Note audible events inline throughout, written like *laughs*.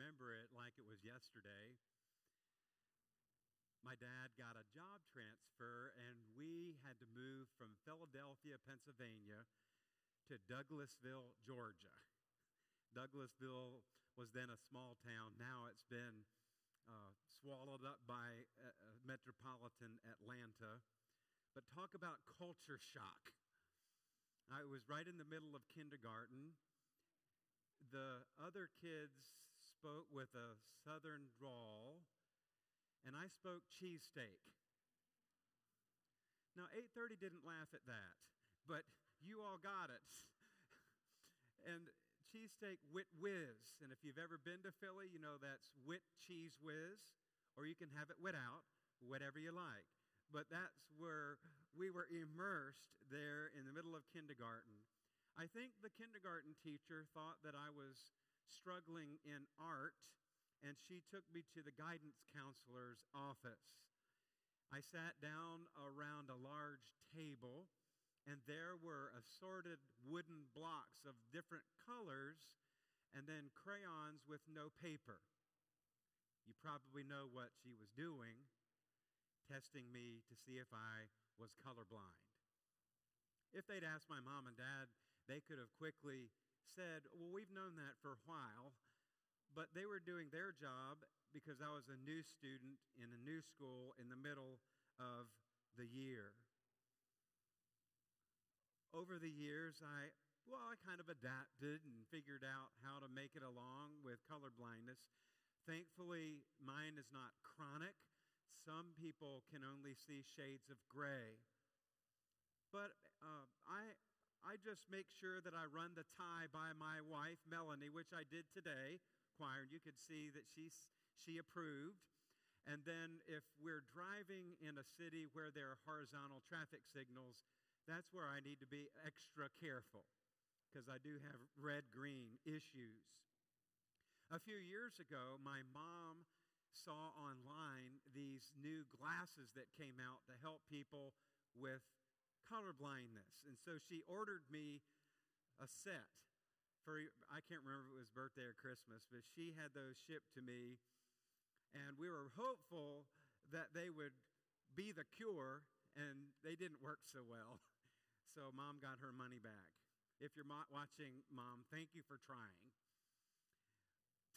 remember it like it was yesterday. My dad got a job transfer, and we had to move from Philadelphia, Pennsylvania, to Douglasville, Georgia. Douglasville was then a small town. Now it's been uh, swallowed up by uh, uh, metropolitan Atlanta. But talk about culture shock. I was right in the middle of kindergarten. The other kids spoke with a southern drawl, and I spoke cheesesteak. Now, 8:30 didn't laugh at that, but you all got it. *laughs* and cheesesteak wit whiz. And if you've ever been to Philly, you know that's wit cheese whiz, or you can have it wit out, whatever you like. But that's where we were immersed there in the middle of kindergarten. I think the kindergarten teacher thought that I was struggling in art, and she took me to the guidance counselor's office. I sat down around a large table and there were assorted wooden blocks of different colors and then crayons with no paper. You probably know what she was doing, testing me to see if I was colorblind. If they'd asked my mom and dad, they could have quickly said, Well, we've known that for a while. But they were doing their job because I was a new student in a new school in the middle of the year over the years, I, well, I kind of adapted and figured out how to make it along with color blindness. Thankfully, mine is not chronic. Some people can only see shades of gray. But uh, I, I just make sure that I run the tie by my wife, Melanie, which I did today, choir, and you could see that she's, she approved. And then if we're driving in a city where there are horizontal traffic signals, that's where I need to be extra careful because I do have red green issues. A few years ago, my mom saw online these new glasses that came out to help people with color blindness. And so she ordered me a set for, I can't remember if it was birthday or Christmas, but she had those shipped to me. And we were hopeful that they would be the cure, and they didn't work so well. *laughs* So mom got her money back. If you're watching, mom, thank you for trying.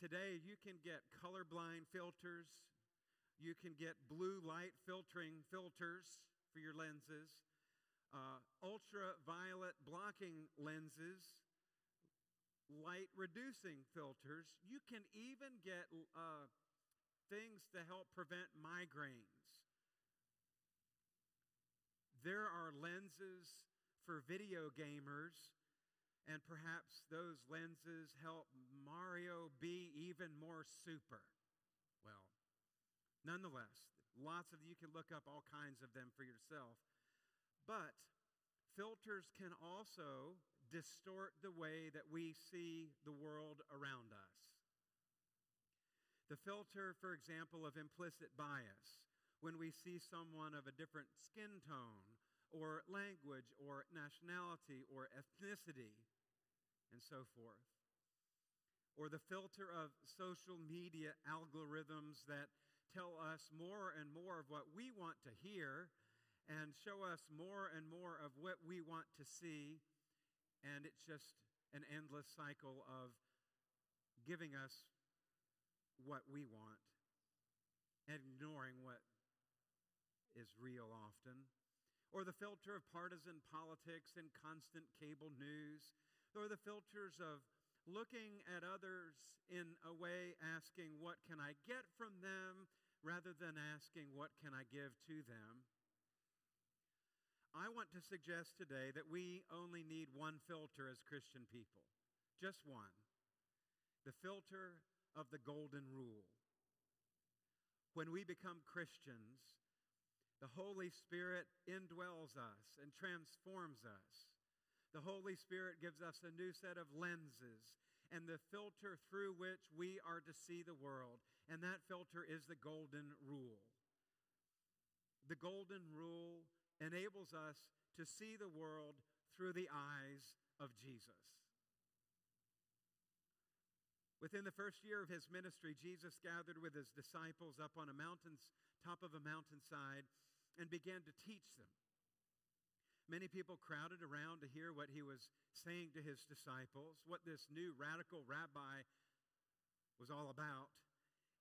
Today, you can get colorblind filters. You can get blue light filtering filters for your lenses, uh, ultraviolet blocking lenses, light reducing filters. You can even get uh, things to help prevent migraines. There are lenses for video gamers, and perhaps those lenses help Mario be even more super. Well, nonetheless, lots of you can look up all kinds of them for yourself. But filters can also distort the way that we see the world around us. The filter, for example, of implicit bias, when we see someone of a different skin tone or language or nationality or ethnicity and so forth. Or the filter of social media algorithms that tell us more and more of what we want to hear and show us more and more of what we want to see. And it's just an endless cycle of giving us what we want ignoring what is real often or the filter of partisan politics and constant cable news, or the filters of looking at others in a way asking, What can I get from them? rather than asking, What can I give to them? I want to suggest today that we only need one filter as Christian people, just one the filter of the Golden Rule. When we become Christians, the Holy Spirit indwells us and transforms us. The Holy Spirit gives us a new set of lenses and the filter through which we are to see the world. And that filter is the Golden Rule. The Golden Rule enables us to see the world through the eyes of Jesus. Within the first year of his ministry, Jesus gathered with his disciples up on a mountain's top of a mountainside and began to teach them. Many people crowded around to hear what he was saying to his disciples, what this new radical rabbi was all about.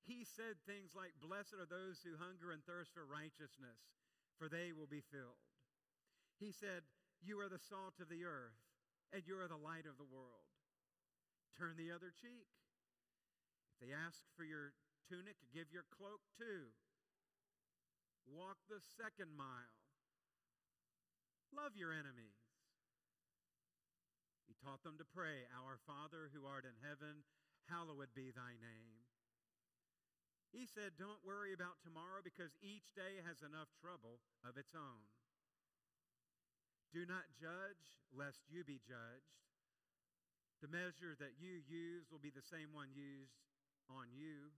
He said things like, Blessed are those who hunger and thirst for righteousness, for they will be filled. He said, You are the salt of the earth, and you are the light of the world. Turn the other cheek. If they ask for your tunic, give your cloak too. Walk the second mile. Love your enemies. He taught them to pray, Our Father who art in heaven, hallowed be thy name. He said, Don't worry about tomorrow because each day has enough trouble of its own. Do not judge, lest you be judged. The measure that you use will be the same one used on you.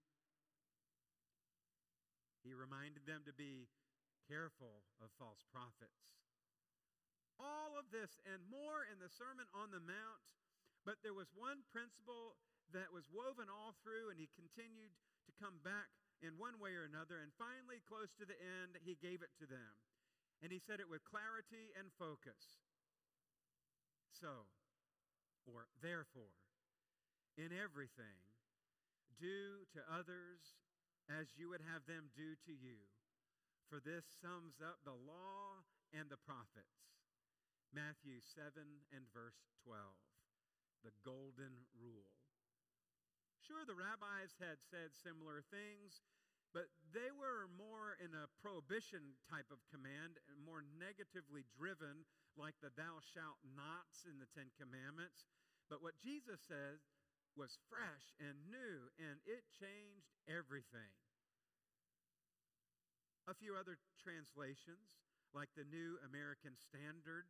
He reminded them to be careful of false prophets all of this and more in the Sermon on the Mount, but there was one principle that was woven all through, and he continued come back in one way or another. And finally, close to the end, he gave it to them. And he said it with clarity and focus. So, or therefore, in everything, do to others as you would have them do to you. For this sums up the law and the prophets. Matthew 7 and verse 12, the golden rule. Sure, the rabbis had said similar things, but they were more in a prohibition type of command, and more negatively driven, like the thou shalt nots in the Ten Commandments. But what Jesus said was fresh and new, and it changed everything. A few other translations, like the New American Standard,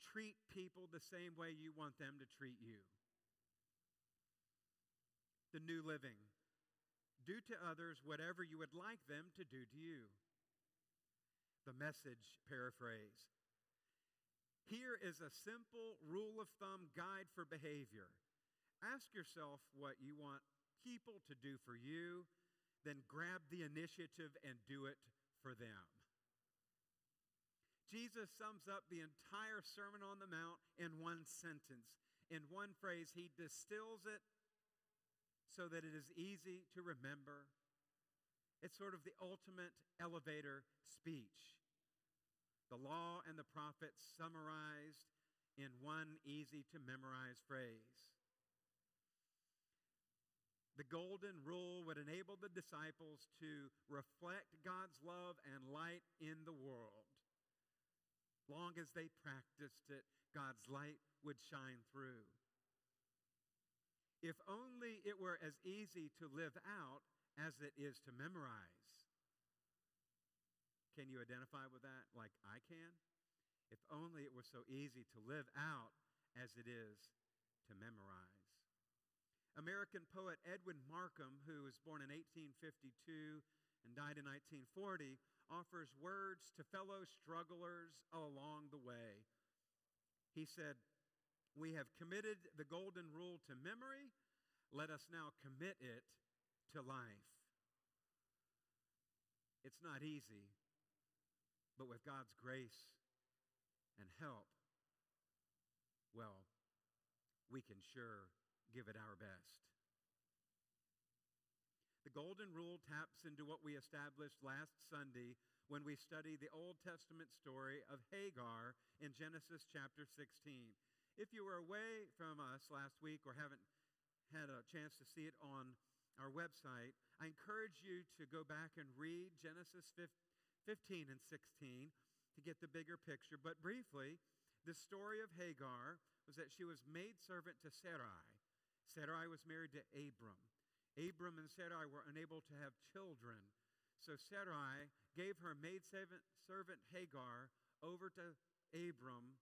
treat people the same way you want them to treat you. The New Living. Do to others whatever you would like them to do to you. The message paraphrase. Here is a simple rule of thumb guide for behavior. Ask yourself what you want people to do for you, then grab the initiative and do it for them. Jesus sums up the entire Sermon on the Mount in one sentence. In one phrase, he distills it so that it is easy to remember. It's sort of the ultimate elevator speech. The law and the prophets summarized in one easy to memorize phrase. The golden rule would enable the disciples to reflect God's love and light in the world long as they practiced it, God's light would shine through. If only it were as easy to live out as it is to memorize. Can you identify with that like I can? If only it were so easy to live out as it is to memorize. American poet Edwin Markham, who was born in 1852 and died in 1940, offers words to fellow strugglers along the way. He said, We have committed the golden rule to memory. Let us now commit it to life. It's not easy, but with God's grace and help, well, we can sure give it our best. The Golden Rule taps into what we established last Sunday when we studied the Old Testament story of Hagar in Genesis chapter 16. If you were away from us last week or haven't had a chance to see it on our website, I encourage you to go back and read Genesis 15 and 16 to get the bigger picture. But briefly, the story of Hagar was that she was maidservant to Sarai. Sarai was married to Abram. Abram and Sarai were unable to have children. So Sarai gave her maidservant servant Hagar over to Abram,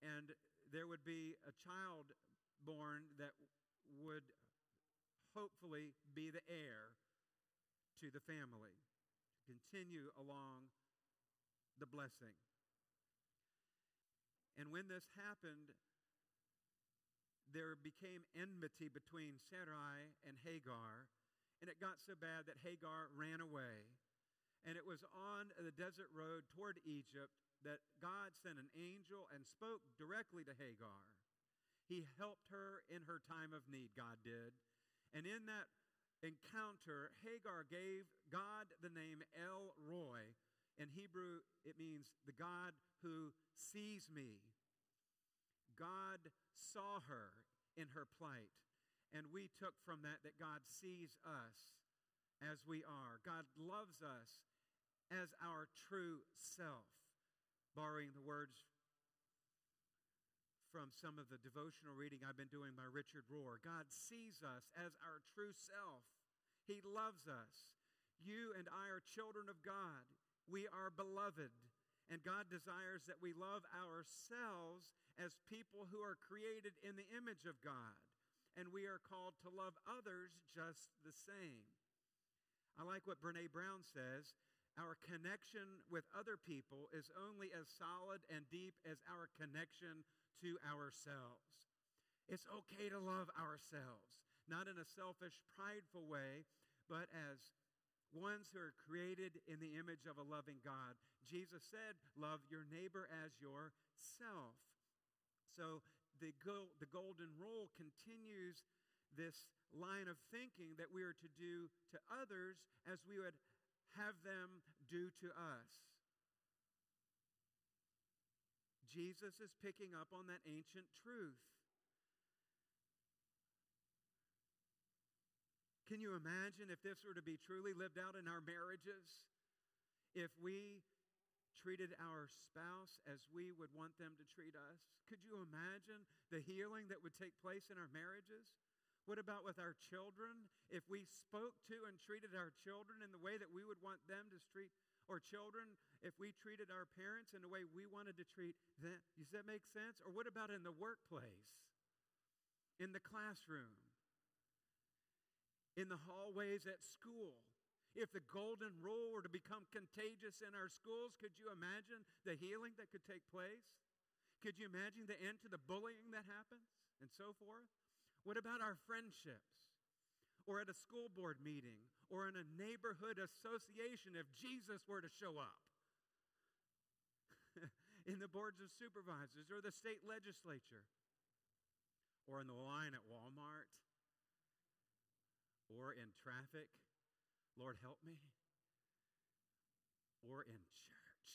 and there would be a child born that would hopefully be the heir to the family, to continue along the blessing. And when this happened, there became enmity between Sarai and Hagar, and it got so bad that Hagar ran away. And it was on the desert road toward Egypt that God sent an angel and spoke directly to Hagar. He helped her in her time of need, God did. And in that encounter, Hagar gave God the name El Roi. In Hebrew, it means the God who sees me. God saw her in her plight. And we took from that that God sees us as we are. God loves us as our true self. Borrowing the words from some of the devotional reading I've been doing by Richard Rohr. God sees us as our true self. He loves us. You and I are children of God. We are beloved. And God desires that we love ourselves as people who are created in the image of God. And we are called to love others just the same. I like what Brene Brown says our connection with other people is only as solid and deep as our connection to ourselves. It's okay to love ourselves, not in a selfish, prideful way, but as ones who are created in the image of a loving God. Jesus said, Love your neighbor as yourself. So the, go- the golden rule continues this line of thinking that we are to do to others as we would have them do to us. Jesus is picking up on that ancient truth. Can you imagine if this were to be truly lived out in our marriages? If we treated our spouse as we would want them to treat us? Could you imagine the healing that would take place in our marriages? What about with our children? If we spoke to and treated our children in the way that we would want them to treat or children, if we treated our parents in the way we wanted to treat them, does that make sense? Or what about in the workplace? In the classroom? In the hallways at school? If the golden rule were to become contagious in our schools, could you imagine the healing that could take place? Could you imagine the end to the bullying that happens and so forth? What about our friendships? Or at a school board meeting or in a neighborhood association if Jesus were to show up? *laughs* in the boards of supervisors or the state legislature or in the line at Walmart or in traffic Lord, help me, or in church.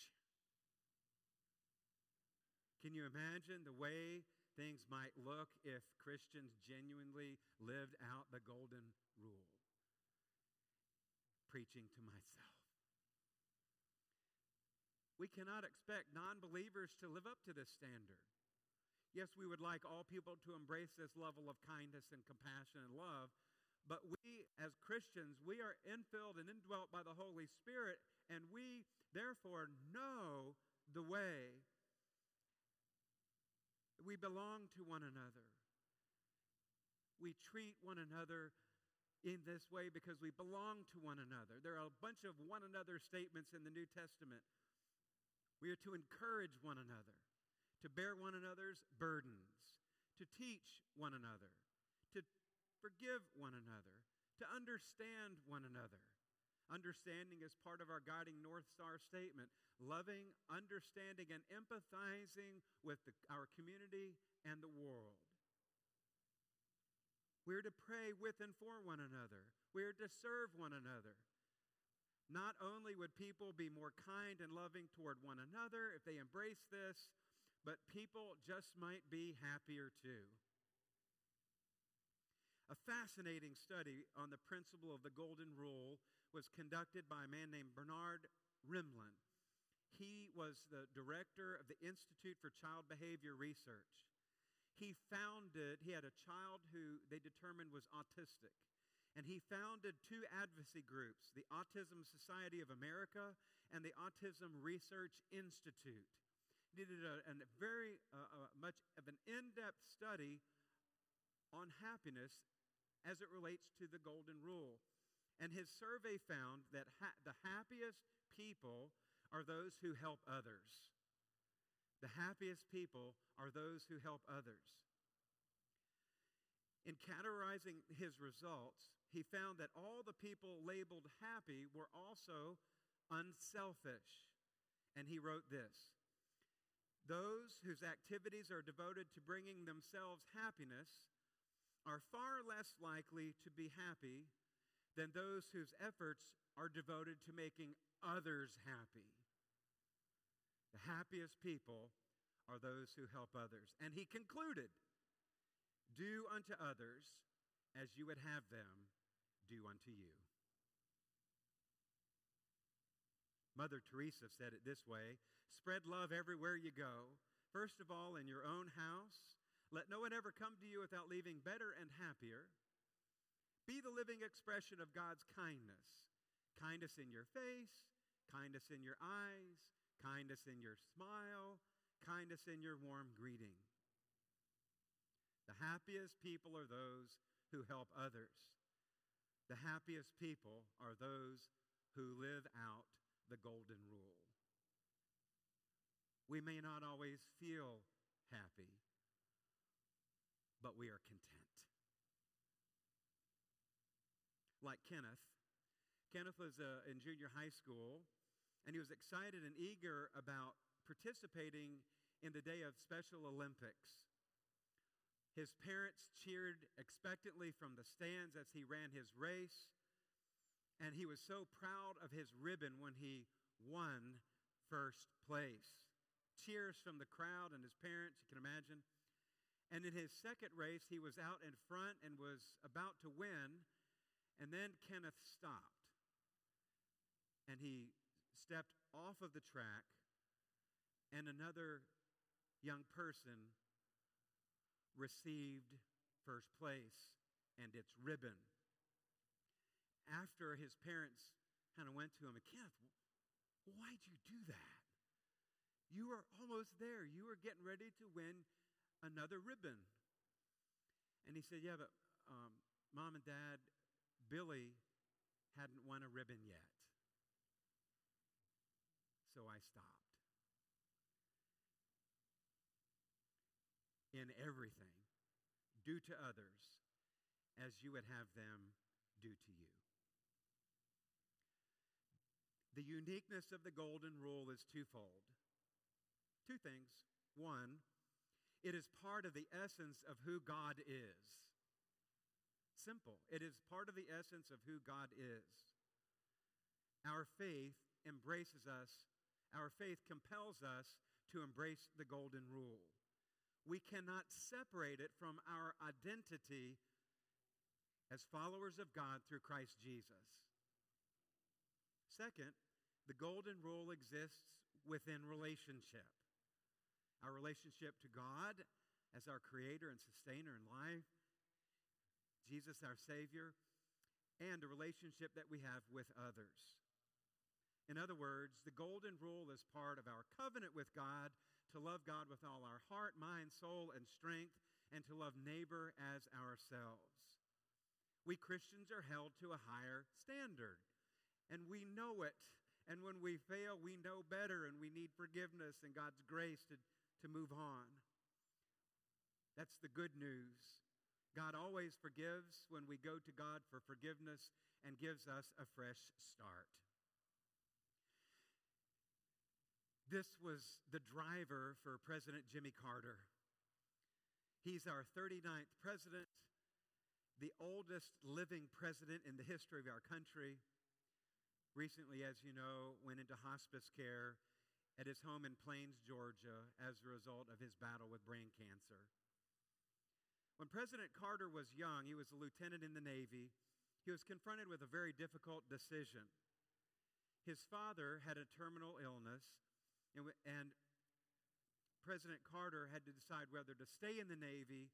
Can you imagine the way things might look if Christians genuinely lived out the golden rule? Preaching to myself. We cannot expect non believers to live up to this standard. Yes, we would like all people to embrace this level of kindness and compassion and love, but we, as Christians, we are infilled and indwelt by the Holy Spirit, and we therefore know the way. We belong to one another. We treat one another in this way because we belong to one another. There are a bunch of one another statements in the New Testament. We are to encourage one another, to bear one another's burdens, to teach one another, to forgive one another, to understand one another. Understanding is part of our guiding North Star statement loving, understanding, and empathizing with the, our community and the world. We're to pray with and for one another. We're to serve one another. Not only would people be more kind and loving toward one another if they embrace this, but people just might be happier too. A fascinating study on the principle of the Golden Rule was conducted by a man named Bernard Rimland. He was the director of the Institute for Child Behavior Research. He founded, he had a child who they determined was autistic. And he founded two advocacy groups the Autism Society of America and the Autism Research Institute. He did a, a very uh, uh, much of an in depth study on happiness as it relates to the Golden Rule. And his survey found that ha- the happiest people are those who help others. The happiest people are those who help others. In categorizing his results, he found that all the people labeled happy were also unselfish. And he wrote this Those whose activities are devoted to bringing themselves happiness are far less likely to be happy than those whose efforts are devoted to making others happy. The happiest people are those who help others. And he concluded Do unto others as you would have them do unto you. Mother Teresa said it this way spread love everywhere you go. First of all, in your own house. Let no one ever come to you without leaving better and happier. Be the living expression of God's kindness kindness in your face, kindness in your eyes, kindness in your smile, kindness in your warm greeting. The happiest people are those who help others. The happiest people are those who live out the golden rule. We may not always feel happy, but we are content. Like Kenneth. Kenneth was uh, in junior high school, and he was excited and eager about participating in the day of Special Olympics. His parents cheered expectantly from the stands as he ran his race, and he was so proud of his ribbon when he won first place. Cheers from the crowd and his parents, you can imagine. And in his second race, he was out in front and was about to win. And then Kenneth stopped. And he stepped off of the track, and another young person received first place and its ribbon. After his parents kind of went to him, Kenneth, why'd you do that? You were almost there. You were getting ready to win another ribbon. And he said, Yeah, but um, mom and dad, Billy hadn't won a ribbon yet. So I stopped. In everything, do to others as you would have them do to you. The uniqueness of the golden rule is twofold. Two things. One, it is part of the essence of who God is. Simple. It is part of the essence of who God is. Our faith embraces us, our faith compels us to embrace the golden rule. We cannot separate it from our identity as followers of God through Christ Jesus. Second, the golden rule exists within relationship our relationship to God as our creator and sustainer in life, Jesus, our Savior, and a relationship that we have with others. In other words, the golden rule is part of our covenant with God to love God with all our heart, mind, soul, and strength, and to love neighbor as ourselves. We Christians are held to a higher standard, and we know it. And when we fail, we know better, and we need forgiveness and God's grace to to move on. That's the good news. God always forgives when we go to God for forgiveness and gives us a fresh start. This was the driver for President Jimmy Carter. He's our 39th president, the oldest living president in the history of our country. Recently, as you know, went into hospice care at his home in Plains, Georgia, as a result of his battle with brain cancer. When President Carter was young, he was a lieutenant in the Navy. He was confronted with a very difficult decision. His father had a terminal illness, and, and President Carter had to decide whether to stay in the Navy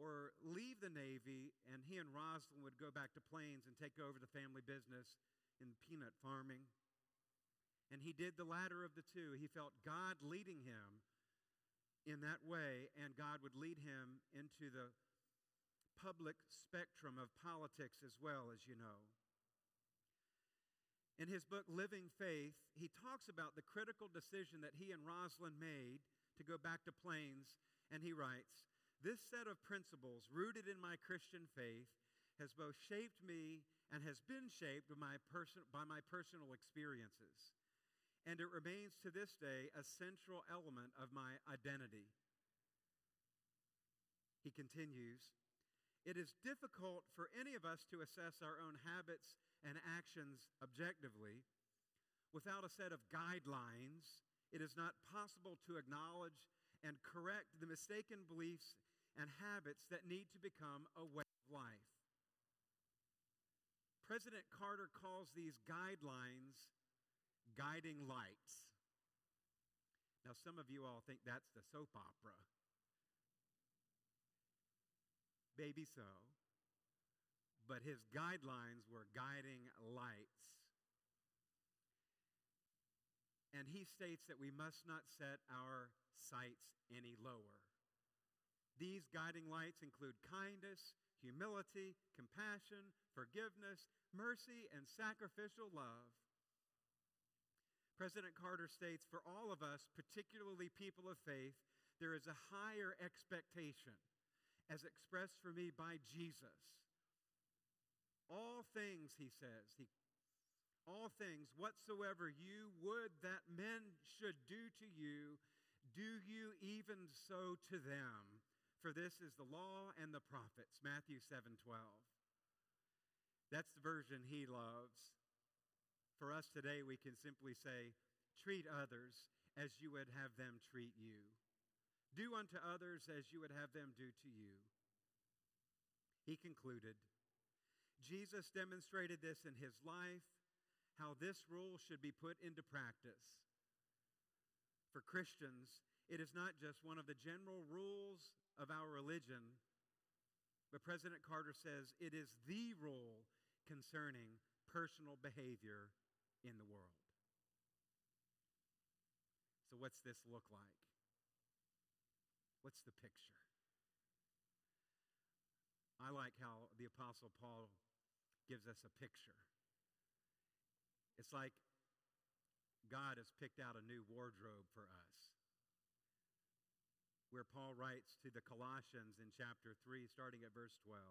or leave the Navy, and he and Rosalynn would go back to Plains and take over the family business in peanut farming. And he did the latter of the two. He felt God leading him in that way, and God would lead him into the public spectrum of politics as well, as you know. In his book, Living Faith, he talks about the critical decision that he and Rosalynn made to go back to Plains, and he writes, This set of principles, rooted in my Christian faith, has both shaped me and has been shaped by my, by my personal experiences. And it remains to this day a central element of my identity. He continues It is difficult for any of us to assess our own habits and actions objectively. Without a set of guidelines, it is not possible to acknowledge and correct the mistaken beliefs and habits that need to become a way of life. President Carter calls these guidelines guiding lights. Now, some of you all think that's the soap opera. Maybe so. But his guidelines were guiding lights. And he states that we must not set our sights any lower. These guiding lights include kindness, humility, compassion, forgiveness, mercy, and sacrificial love. President Carter states for all of us, particularly people of faith, there is a higher expectation, as expressed for me by Jesus. All things, he says, he, all things whatsoever you would that men should do to you, do you even so to them for this is the law and the prophets. Matthew 7 12. That's the version he loves. For us today, we can simply say, treat others as you would have them treat you. Do unto others as you would have them do to you. He concluded, Jesus demonstrated this in his life, how this rule should be put into practice. For Christians, it is not just one of the general rules of our religion, but President Carter says it is the rule concerning personal behavior in the world. So, what's this look like? What's the picture? I like how the Apostle Paul gives us a picture. It's like God has picked out a new wardrobe for us where Paul writes to the Colossians in chapter 3, starting at verse 12.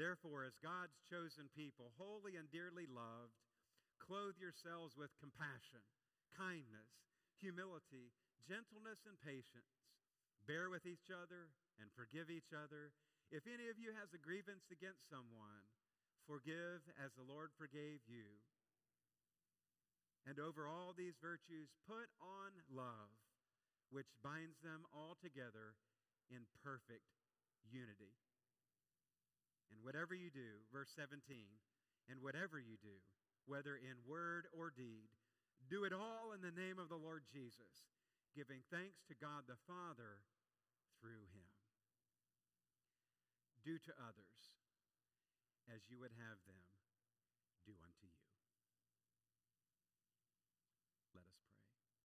Therefore, as God's chosen people, holy and dearly loved, clothe yourselves with compassion, kindness, humility, gentleness, and patience. Bear with each other and forgive each other. If any of you has a grievance against someone, forgive as the Lord forgave you. And over all these virtues, put on love which binds them all together in perfect unity. And whatever you do, verse 17, and whatever you do, whether in word or deed, do it all in the name of the Lord Jesus, giving thanks to God the Father through him. Do to others as you would have them do unto you.